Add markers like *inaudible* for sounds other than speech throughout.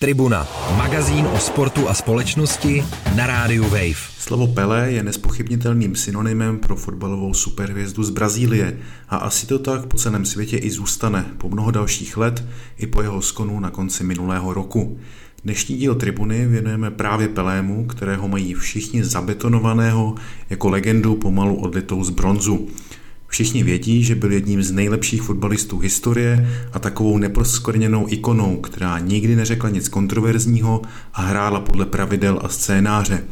Tribuna, magazín o sportu a společnosti na rádiu Wave. Slovo Pelé je nespochybnitelným synonymem pro fotbalovou superhvězdu z Brazílie a asi to tak po celém světě i zůstane po mnoho dalších let i po jeho skonu na konci minulého roku. Dnešní díl Tribuny věnujeme právě Pelému, kterého mají všichni zabetonovaného jako legendu pomalu odlitou z bronzu. Všichni vědí, že byl jedním z nejlepších fotbalistů historie a takovou neposkorněnou ikonou, která nikdy neřekla nic kontroverzního a hrála podle pravidel a scénáře.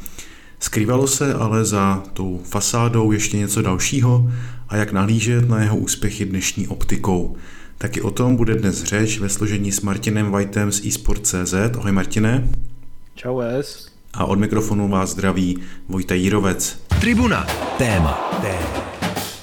Skrývalo se ale za tou fasádou ještě něco dalšího a jak nahlížet na jeho úspěchy dnešní optikou. Taky o tom bude dnes řeč ve složení s Martinem Whiteem z eSport.cz. Ahoj Martine. Čau S. A od mikrofonu vás zdraví Vojta Jírovec. Tribuna. Téma. Téma.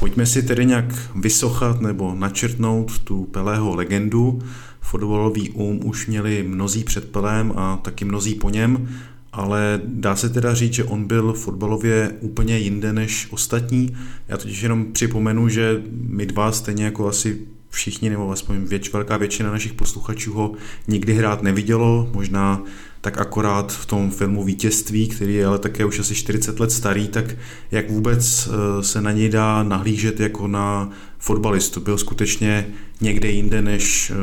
Pojďme si tedy nějak vysochat nebo načrtnout tu Pelého legendu. Fotbalový um už měli mnozí před Pelém a taky mnozí po něm, ale dá se teda říct, že on byl fotbalově úplně jinde než ostatní. Já totiž jenom připomenu, že my dva stejně jako asi všichni, nebo aspoň věč, velká většina našich posluchačů ho nikdy hrát nevidělo, možná tak akorát v tom filmu Vítězství, který je ale také už asi 40 let starý, tak jak vůbec eh, se na něj dá nahlížet jako na fotbalistu? Byl skutečně někde jinde než eh,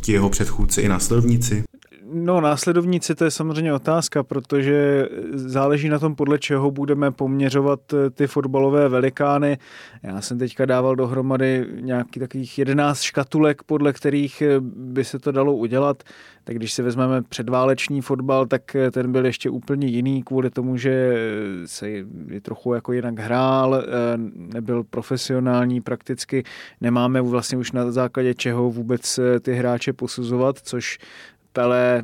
ti jeho předchůdci i následovníci? No, následovníci to je samozřejmě otázka, protože záleží na tom, podle čeho budeme poměřovat eh, ty fotbalové velikány. Já jsem teďka dával dohromady nějaký takových 11 škatulek, podle kterých eh, by se to dalo udělat. Tak když si vezmeme předváleční fotbal, tak eh, ten byl ještě úplně jiný kvůli tomu, že se je trochu jako jinak hrál, nebyl profesionální prakticky. Nemáme vlastně už na základě čeho vůbec ty hráče posuzovat, což Pele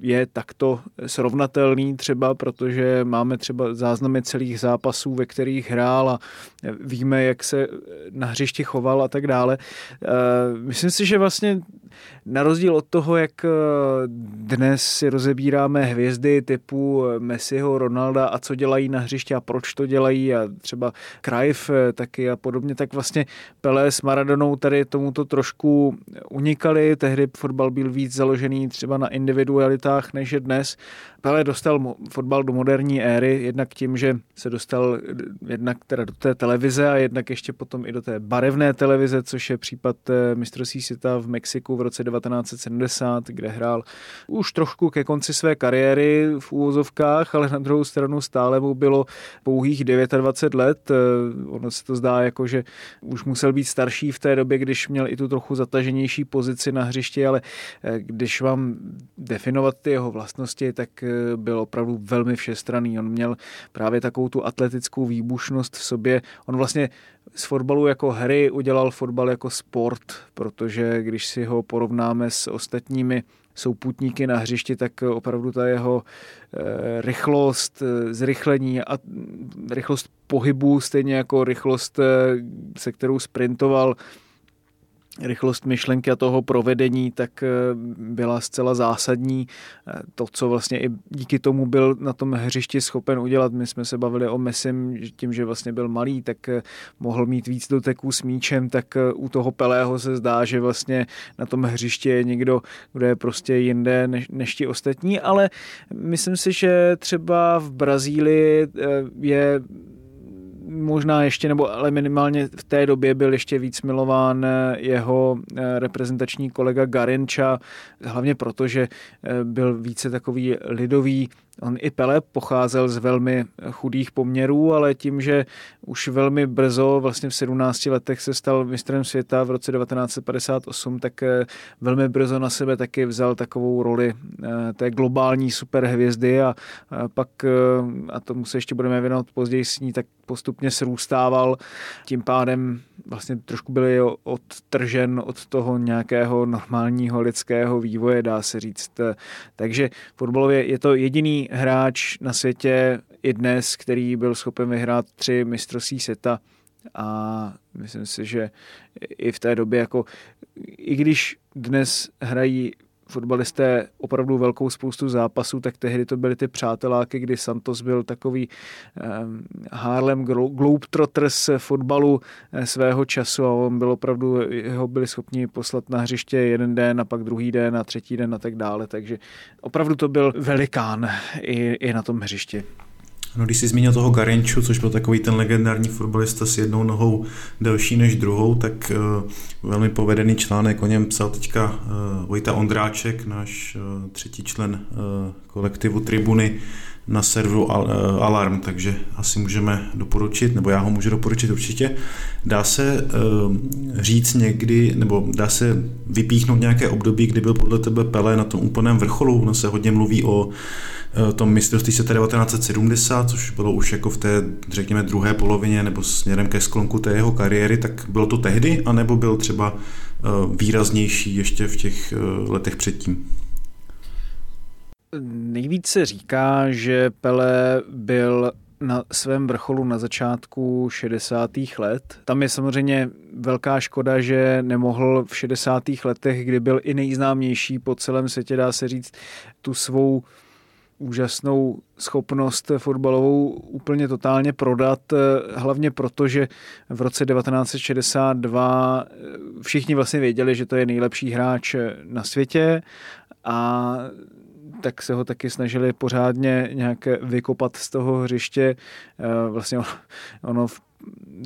je takto srovnatelný třeba, protože máme třeba záznamy celých zápasů, ve kterých hrál a víme, jak se na hřišti choval a tak dále. Eh, myslím si, že vlastně na rozdíl od toho, jak eh, dnes si rozebíráme hvězdy typu Messiho, Ronalda a co dělají na hřišti a proč to dělají a třeba Krajf eh, taky a podobně, tak vlastně Pelé s Maradonou tady tomuto trošku unikali. Tehdy fotbal byl víc založený třeba na individualitách než je dnes. Pelé dostal fotbal do moderní éry, jednak tím, že se dostal jednak teda do té televize a jednak ještě potom i do té barevné televize, což je případ eh, mistrovství světa v Mexiku v roce 1970, kde hrál už trošku ke konci své kariéry v úvozovkách, ale na druhou stranu stále mu bylo pouhých 29 let. Eh, ono se to zdá jako, že už musel být starší v té době, když měl i tu trochu zataženější pozici na hřišti, ale eh, když vám definovat ty jeho vlastnosti, tak byl opravdu velmi všestranný. On měl právě takovou tu atletickou výbušnost v sobě. On vlastně z fotbalu jako hry udělal fotbal jako sport, protože když si ho porovnáme s ostatními souputníky na hřišti, tak opravdu ta jeho eh, rychlost, eh, zrychlení a rychlost pohybu, stejně jako rychlost, eh, se kterou sprintoval, rychlost myšlenky a toho provedení, tak eh, byla zcela zásadní. Eh, to, co vlastně i díky tomu byl na tom hřišti schopen udělat, my jsme se bavili o Mesim, tím, že vlastně byl malý, tak eh, mohl mít víc doteků s míčem, tak u toho Pelého se zdá, že vlastně na tom hřišti je někdo, kdo je prostě jinde než, než ti ostatní, ale myslím si, že třeba v Brazílii je možná ještě, nebo ale minimálně v té době byl ještě víc milován eh, jeho eh, reprezentační kolega Garinča, hlavně proto, že eh, byl více takový lidový, On i Pele pocházel z velmi chudých poměrů, ale tím, že už velmi brzo, vlastně v 17 letech se stal mistrem světa v roce 1958, tak eh, velmi brzo na sebe taky vzal takovou roli eh, té globální superhvězdy a pak, eh, a tomu se ještě budeme věnovat později s ní, tak postupně srůstával. Tím pádem vlastně trošku byl odtržen od toho nějakého normálního lidského vývoje, dá se říct. Takže fotbalově je to jediný hráč na světě i dnes, který byl schopen vyhrát tři mistrovství světa. A myslím si, že i v té době, jako i když dnes hrají fotbalisté opravdu velkou spoustu zápasů, tak tehdy to byly ty přáteláky, kdy Santos byl takový um, Harlem Globetrotters fotbalu eh, svého času a on byl opravdu, ho byli schopni poslat na hřiště jeden den a pak druhý den a třetí den a tak dále, takže opravdu to byl velikán i, i na tom hřišti. No, když jsi zmínil toho Garenču, což byl takový ten legendární fotbalista s jednou nohou delší než druhou, tak uh, velmi povedený článek o něm psal teďka uh, Vojta Ondráček, náš uh, třetí člen uh, kolektivu Tribuny, na serveru eh, Alarm, takže asi můžeme doporučit, nebo já ho můžu doporučit určitě. Dá se uh, říct někdy, nebo dá se vypíchnout nějaké období, kdy byl podle tebe Pele na tom úplném vrcholu? Ono se hodně mluví o uh, tom mistrovství světa 1970, což bylo už jako v té, řekněme, druhé polovině nebo směrem ke sklonku té jeho kariéry, tak bylo to tehdy, anebo byl třeba uh, výraznější ještě v těch uh, letech předtím? Nejvíc se říká, že Pele byl na svém vrcholu na začátku 60. let. Tam je samozřejmě velká škoda, že nemohl v 60. letech, kdy byl i nejznámější po celém světě, dá se říct, tu svou úžasnou schopnost fotbalovou úplně totálně prodat, hlavně proto, že v roce 1962 všichni vlastně věděli, že to je nejlepší hráč na světě a tak se ho taky snažili pořádně nějak vykopat z toho hřiště. Eh, vlastně ono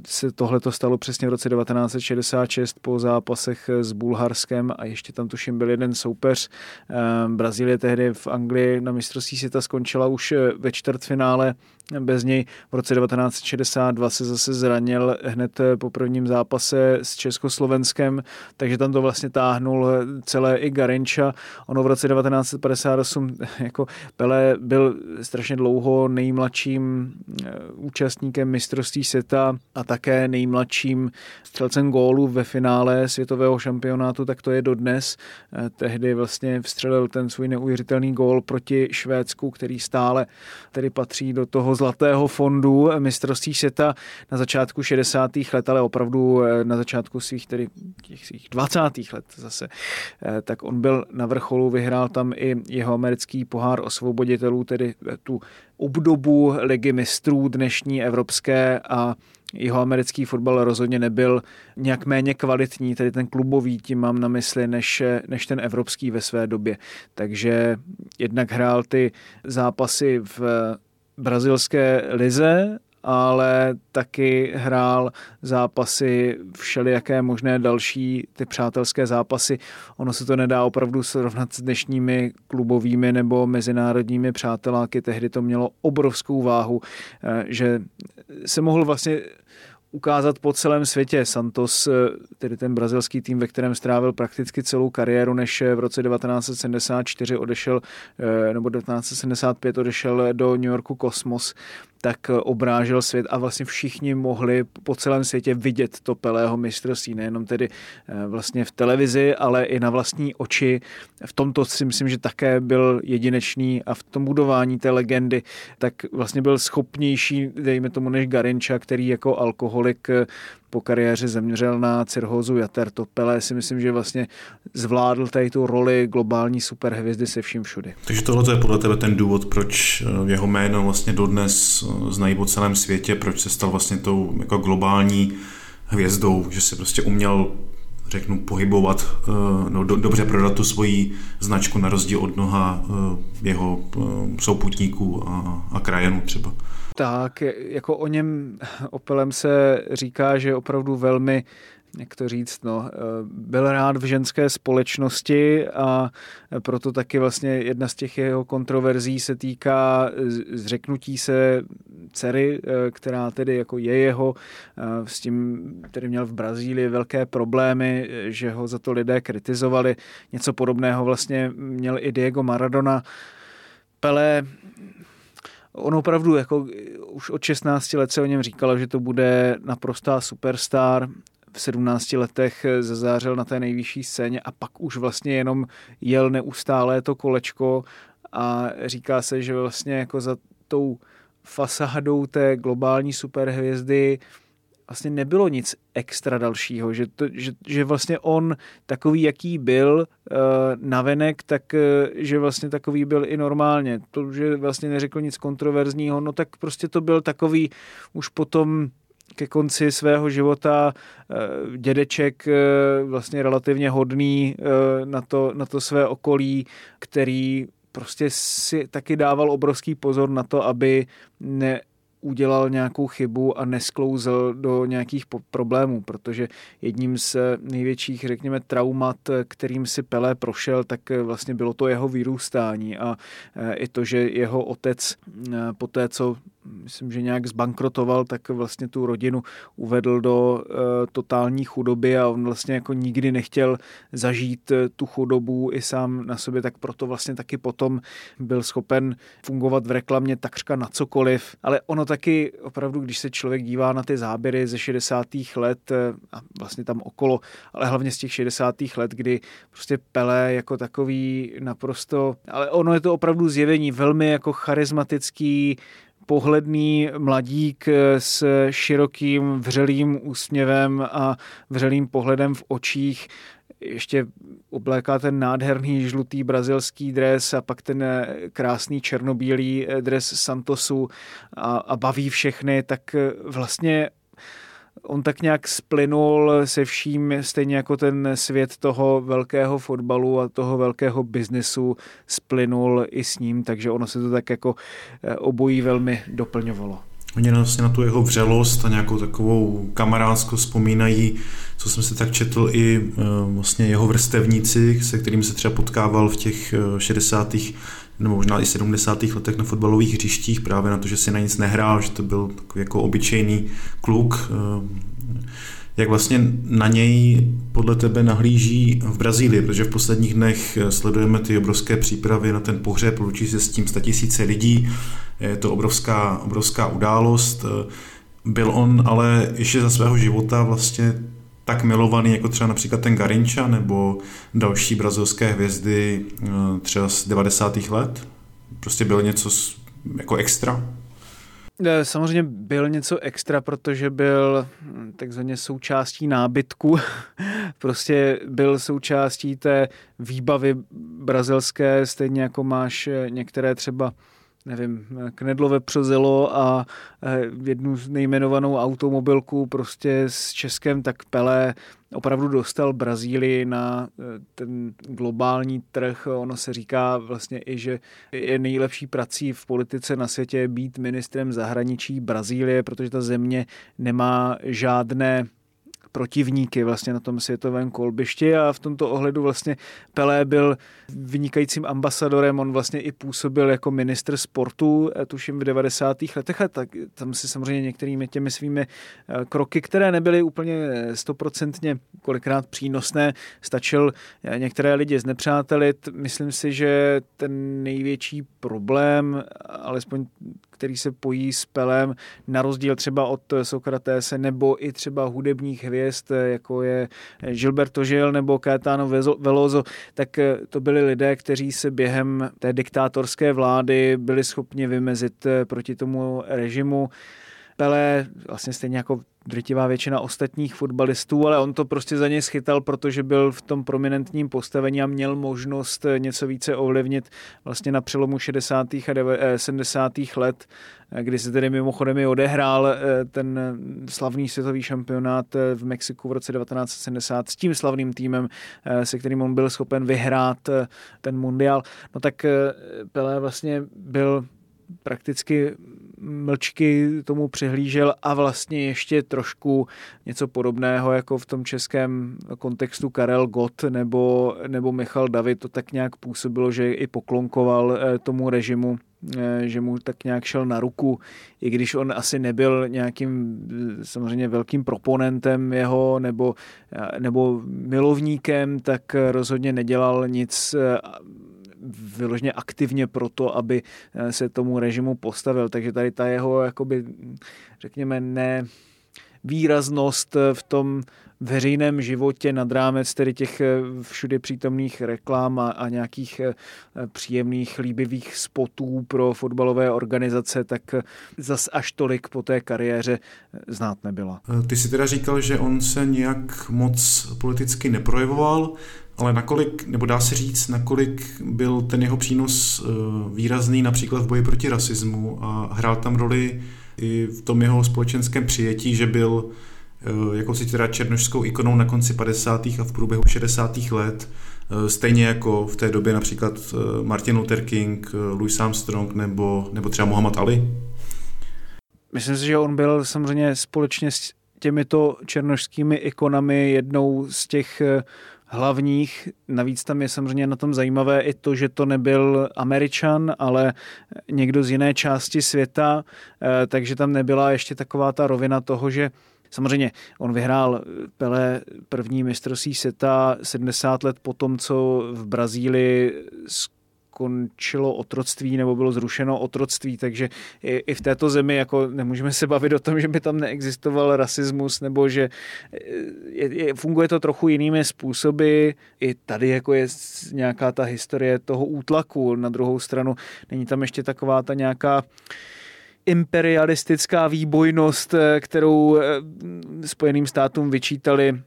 se tohle to stalo přesně v roce 1966 po zápasech s Bulharskem a ještě tam tuším byl jeden soupeř. Eh, Brazílie tehdy v Anglii na mistrovství světa skončila už ve čtvrtfinále bez něj v roce 1962 se zase zranil hned po prvním zápase s Československem, takže tam to vlastně táhnul celé i Garenča. Ono v roce 1958 jako Pele byl strašně dlouho nejmladším eh, účastníkem mistrovství světa a také nejmladším střelcem gólu ve finále světového šampionátu, tak to je dodnes. Eh, tehdy vlastně vstřelil ten svůj neuvěřitelný gól proti Švédsku, který stále tedy patří do toho zlatého fondu mistrovství světa na začátku 60. let, ale opravdu eh, na začátku svých, tedy těch svých 20. let zase, eh, tak on byl na vrcholu, vyhrál tam i jeho americký pohár osvoboditelů, tedy tu obdobu ligy mistrů dnešní evropské a jeho americký fotbal rozhodně nebyl nějak méně kvalitní, tedy ten klubový, tím mám na mysli, než, než ten evropský ve své době. Takže jednak hrál ty zápasy v brazilské lize, ale taky hrál zápasy, všelijaké možné další ty přátelské zápasy. Ono se to nedá opravdu srovnat s dnešními klubovými nebo mezinárodními přáteláky. Tehdy to mělo obrovskou váhu, eh, že se mohl vlastně ukázat po celém světě. Santos, eh, tedy ten brazilský tým, ve kterém strávil prakticky celou kariéru, než v roce 1974 odešel, eh, nebo 1975 odešel do New Yorku Kosmos, tak obrážel svět a vlastně všichni mohli po celém světě vidět to Pelého mistrovství, nejenom tedy eh, vlastně v televizi, ale i na vlastní oči. V tomto si myslím, že také byl jedinečný a v tom budování té legendy tak vlastně byl schopnější, dejme tomu, než Garinča, který jako alkoholik eh, po kariéře zemřel na cirhózu jater. To Pelé si myslím, že vlastně zvládl tady tu roli globální superhvězdy se vším všudy. Takže tohle je podle tebe ten důvod, proč eh, jeho jméno vlastně dodnes eh, znají po celém světě, proč se stal vlastně tou jako globální hvězdou, že se prostě uměl řeknu, pohybovat, eh, no, do, dobře prodat tu svoji značku na rozdíl od mnoha jeho souputníků a, a krajenů třeba. Tak, jako o něm Opelem se říká, že je opravdu velmi jak to říct, no, byl rád v ženské společnosti a proto taky vlastně jedna z těch jeho kontroverzí se týká zřeknutí se dcery, která tedy jako je jeho, s tím tedy měl v Brazílii velké problémy, že ho za to lidé kritizovali. Něco podobného vlastně měl i Diego Maradona. Pele On opravdu jako už od 16 let se o něm říkalo, že to bude naprostá superstar. V 17 letech zazářil na té nejvyšší scéně a pak už vlastně jenom jel neustále to kolečko a říká se, že vlastně jako za tou fasádou té globální superhvězdy vlastně nebylo nic extra dalšího, že, to, že, že vlastně on takový, jaký byl uh, navenek, tak uh, že vlastně takový byl i normálně. To, že vlastně neřekl nic kontroverzního, no tak prostě to byl takový už potom ke konci svého života uh, dědeček uh, vlastně relativně hodný uh, na to, na to své okolí, který prostě si taky dával obrovský pozor na to, aby ne, udělal nějakou chybu a nesklouzl do nějakých problémů, protože jedním z největších, řekněme, traumat, kterým si Pelé prošel, tak vlastně bylo to jeho vyrůstání a i to, že jeho otec po té, co myslím, že nějak zbankrotoval, tak vlastně tu rodinu uvedl do uh, totální chudoby a on vlastně jako nikdy nechtěl zažít uh, tu chudobu i sám na sobě, tak proto vlastně taky potom byl schopen fungovat v reklamě takřka na cokoliv. Ale ono taky opravdu, když se člověk dívá na ty záběry ze 60. let uh, a vlastně tam okolo, ale hlavně z těch 60. let, kdy prostě Pelé jako takový naprosto, ale ono je to opravdu zjevení velmi jako charismatický, pohledný mladík s širokým vřelým úsměvem a vřelým pohledem v očích. Ještě obléká ten nádherný žlutý brazilský dres a pak ten krásný černobílý dres Santosu a, a baví všechny, tak vlastně on tak nějak splynul se vším, stejně jako ten svět toho velkého fotbalu a toho velkého biznesu splynul i s ním, takže ono se to tak jako eh, obojí velmi doplňovalo. Oni vlastně na tu jeho vřelost a nějakou takovou kamarádskost vzpomínají, co jsem se tak četl i eh, vlastně jeho vrstevníci, se kterými se třeba potkával v těch 60 eh, nebo možná i 70. letech na fotbalových hřištích, právě na to, že si na nic nehrál, že to byl takový jako obyčejný kluk. Eh, jak vlastně na něj podle tebe nahlíží v Brazílii, protože v posledních dnech sledujeme ty obrovské přípravy na ten pohřeb, lučí se s tím tisíce lidí, je to obrovská, obrovská událost. Byl on ale ještě za svého života vlastně tak milovaný jako třeba například ten Garinča nebo další brazilské hvězdy eh, třeba z 90. let? Prostě byl něco jako extra? Eh, samozřejmě byl něco extra, protože byl hm, takzvaně součástí nábytku. *laughs* prostě byl součástí té výbavy brazilské, stejně jako máš eh, některé třeba nevím, Knedlové přezelo a eh, jednu nejmenovanou automobilku prostě s Českem, tak Pelé opravdu dostal Brazílii na eh, ten globální trh. Ono se říká vlastně i, že je nejlepší prací v politice na světě být ministrem zahraničí Brazílie, protože ta země nemá žádné protivníky vlastně na tom světovém kolbišti a v tomto ohledu vlastně Pelé byl vynikajícím ambasadorem, on vlastně i působil jako ministr sportu, eh, tuším v 90. letech a tak tam si samozřejmě některými těmi svými eh, kroky, které nebyly úplně stoprocentně kolikrát přínosné, stačil eh, některé lidi znepřátelit. Myslím si, že ten největší problém, alespoň který se pojí s Pelem, na rozdíl třeba od Sokratése nebo i třeba hudebních hvězd, jako je Gilberto Gil nebo Caetano Veloso, tak to byli lidé, kteří se během té diktátorské vlády byli schopni vymezit proti tomu režimu. Pele, vlastně stejně jako drtivá většina ostatních fotbalistů, ale on to prostě za něj schytal, protože byl v tom prominentním postavení a měl možnost něco více ovlivnit vlastně na přelomu 60. a 70. let, kdy se tedy mimochodem i odehrál eh, ten slavný světový šampionát eh, v Mexiku v roce 1970 s tím slavným týmem, eh, se kterým on byl schopen vyhrát ten mundial. No tak Pelé vlastně byl prakticky mlčky tomu přihlížel a vlastně ještě trošku něco podobného jako v tom českém kontextu Karel Gott nebo, nebo Michal David. To tak nějak působilo, že i poklonkoval eh, tomu režimu eh, že mu tak nějak šel na ruku, i když on asi nebyl nějakým eh, samozřejmě velkým proponentem jeho nebo, nebo milovníkem, tak rozhodně nedělal nic vyloženě aktivně proto, aby eh, se tomu režimu postavil. Takže tady ta jeho, jakoby, řekněme, ne, výraznost v tom veřejném životě nad rámec tedy těch eh, všude přítomných reklám a, a nějakých eh, příjemných, líbivých spotů pro fotbalové organizace, tak eh, zas až tolik po té kariéře znát nebyla. Ty si teda říkal, že on se nějak moc politicky neprojevoval, ale nakolik, nebo dá se říct, nakolik byl ten jeho přínos výrazný například v boji proti rasismu a hrál tam roli i v tom jeho společenském přijetí, že byl Eh, jako si teda černošskou ikonou na konci 50. a v průběhu 60. let, eh, stejně jako v té době například eh, Martin Luther King, Louis Armstrong nebo, nebo třeba Muhammad Ali? Myslím si, že on byl samozřejmě společně s těmito černošskými ikonami jednou z těch hlavních. Navíc tam je samozřejmě na tom zajímavé i to, že to nebyl Američan, ale někdo z jiné části světa, takže tam nebyla ještě taková ta rovina toho, že Samozřejmě on vyhrál Pele první mistrovství seta 70 let po tom, co v Brazílii skončilo otroctví nebo bylo zrušeno otroctví, takže i, i v této zemi jako nemůžeme se bavit o tom, že by tam neexistoval rasismus nebo že je, je, funguje to trochu jinými způsoby. I tady jako je nějaká ta historie toho útlaku. Na druhou stranu není tam ještě taková ta nějaká imperialistická výbojnost, eh, kterou eh, Spojeným státům vyčítali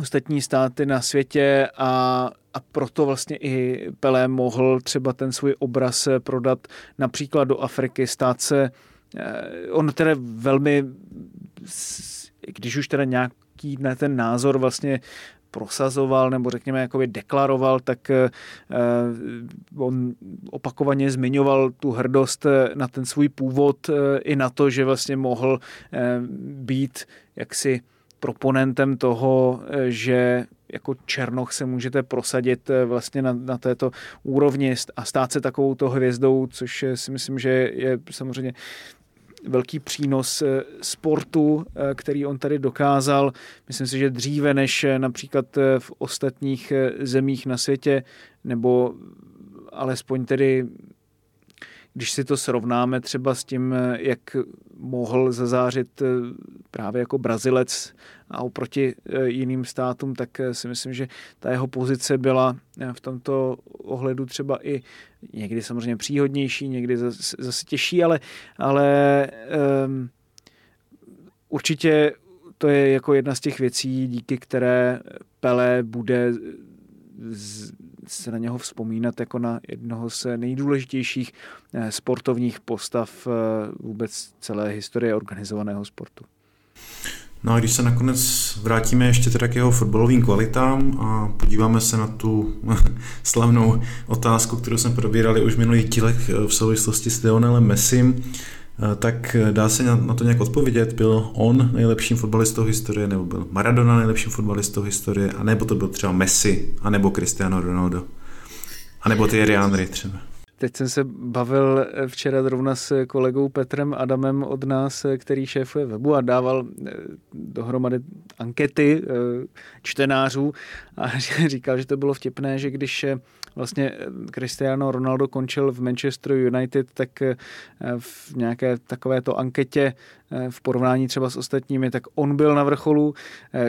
ostatní státy na světě a, a proto vlastně i Pelé mohl třeba ten svůj obraz eh, prodat například do Afriky, stát se, on teda velmi, když už teda nějaký ten názor vlastně prosazoval nebo řekněme jakoby deklaroval, tak eh, on opakovaně zmiňoval tu hrdost eh, na ten svůj původ eh, i na to, že vlastně mohl být jaksi proponentem toho, že jako Černoch se můžete prosadit vlastně na, na této úrovni a stát se takovou hvězdou, což si myslím, že je samozřejmě velký přínos eh, sportu, eh, který on tady dokázal. Myslím si, že dříve než eh, například v ostatních zemích na světě, nebo alespoň tedy když si to srovnáme třeba s tím, jak mohl zazářit právě jako Brazilec a oproti jiným státům, tak si myslím, že ta jeho pozice byla v tomto ohledu třeba i někdy samozřejmě příhodnější, někdy zase, zase těžší, ale, ale um, určitě to je jako jedna z těch věcí, díky které Pele bude z, se na něho vzpomínat jako na jednoho z nejdůležitějších eh, sportovních postav eh, vůbec celé historie organizovaného sportu. No a když se nakonec vrátíme ještě teda k jeho fotbalovým kvalitám a podíváme se na tu *laughs* slavnou otázku, kterou jsme probírali už v minulých dílech eh, v souvislosti s Lionelem Messim, tak dá se na to nějak odpovědět, byl on nejlepším fotbalistou historie, nebo byl Maradona nejlepším fotbalistou historie, anebo to byl třeba Messi, anebo Cristiano Ronaldo, anebo Thierry Henry třeba. Teď jsem se bavil včera zrovna s kolegou Petrem Adamem od nás, který šéfuje webu a dával eh, dohromady ankety eh, čtenářů a *laughs* říkal, že to bylo vtipné, že když eh, vlastně Cristiano Ronaldo končil v Manchester United, tak v nějaké takovéto anketě v porovnání třeba s ostatními, tak on byl na vrcholu.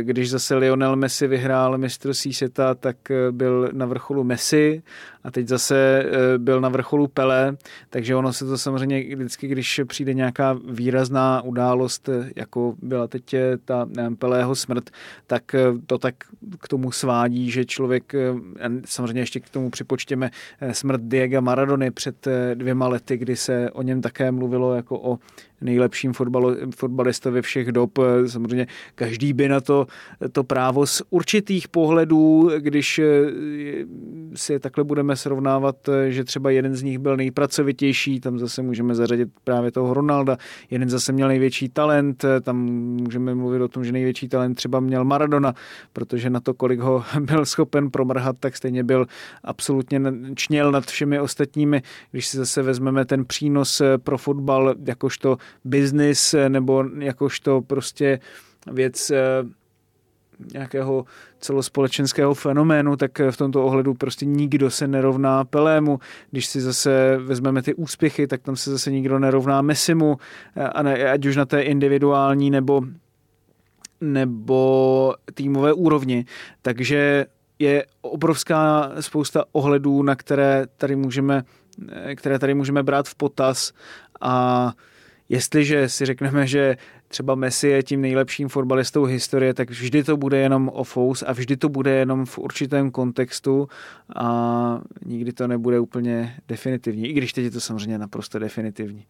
Když zase Lionel Messi vyhrál mistrovství světa, tak byl na vrcholu Messi a teď zase byl na vrcholu Pele, takže ono se to samozřejmě vždycky, když přijde nějaká výrazná událost, jako byla teď ta Pelého smrt, tak to tak k tomu svádí, že člověk, samozřejmě ještě k tomu připočtěme smrt Diego Maradony před dvěma lety, kdy se o něm také mluvilo jako o nejlepším fotbalo, fotbalistovi všech dob. Samozřejmě každý by na to, to právo z určitých pohledů, když eh, si takhle budeme srovnávat, eh, že třeba jeden z nich byl nejpracovitější, tam zase můžeme zařadit právě toho Ronalda, jeden zase měl největší talent, eh, tam můžeme mluvit o tom, že největší talent třeba měl Maradona, protože na to, kolik ho *laughs* byl schopen promrhat, tak stejně byl absolutně čněl nad všemi ostatními. Když si zase vezmeme ten přínos pro fotbal jakožto biznis nebo jakožto prostě věc eh, nějakého celospolečenského fenoménu, tak v tomto ohledu prostě nikdo se nerovná Pelému. Když si zase vezmeme ty úspěchy, tak tam se zase nikdo nerovná Messimu, eh, a ne, ať už na té individuální nebo nebo týmové úrovni. Takže je obrovská spousta ohledů, na které tady můžeme, které tady můžeme brát v potaz a jestliže si řekneme, že třeba Messi je tím nejlepším fotbalistou historie, tak vždy to bude jenom o fous a vždy to bude jenom v určitém kontextu a nikdy to nebude úplně definitivní, i když teď je to samozřejmě naprosto definitivní.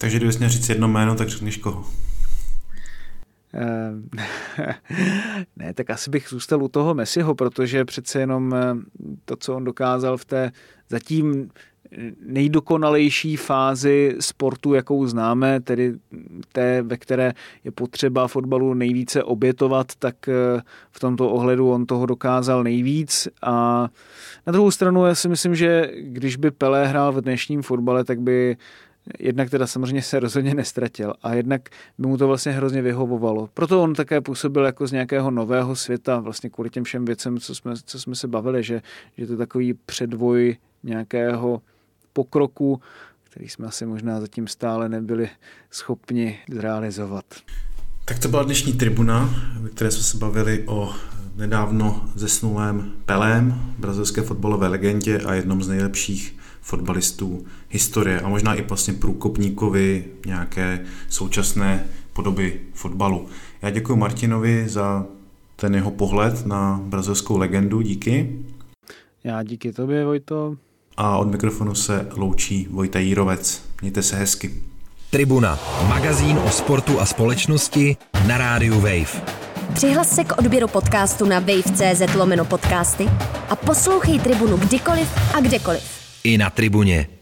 Takže kdybys měl říct jedno jméno, tak řekneš koho? Ehm, *laughs* ne, tak asi bych zůstal u toho Messiho, protože přece jenom eh, to, co on dokázal v té zatím nejdokonalejší fázi sportu, jakou známe, tedy té, ve které je potřeba fotbalu nejvíce obětovat, tak eh, v tomto ohledu on toho dokázal nejvíc. A na druhou stranu já si myslím, že když by Pelé hrál v dnešním fotbale, tak by jednak teda samozřejmě se rozhodně nestratil a jednak by mu to vlastně hrozně vyhovovalo. Proto on také působil jako z nějakého nového světa, vlastně kvůli těm všem věcem, co jsme, co jsme se bavili, že, že to je takový předvoj nějakého pokroku, který jsme asi možná zatím stále nebyli schopni zrealizovat. Tak to byla dnešní tribuna, ve které jsme se bavili o nedávno zesnulém Pelém, brazilské fotbalové legendě a jednom z nejlepších fotbalistů historie a možná i vlastně průkopníkovi nějaké současné podoby fotbalu. Já děkuji Martinovi za ten jeho pohled na brazilskou legendu, díky. Já díky tobě, Vojto. A od mikrofonu se loučí Vojta Jírovec. Mějte se hezky. Tribuna, magazín o sportu a společnosti na rádiu Wave. Přihlas se k odběru podcastu na wave.cz lomeno podcasty a poslouchej Tribunu kdykoliv a kdekoliv i na tribuně.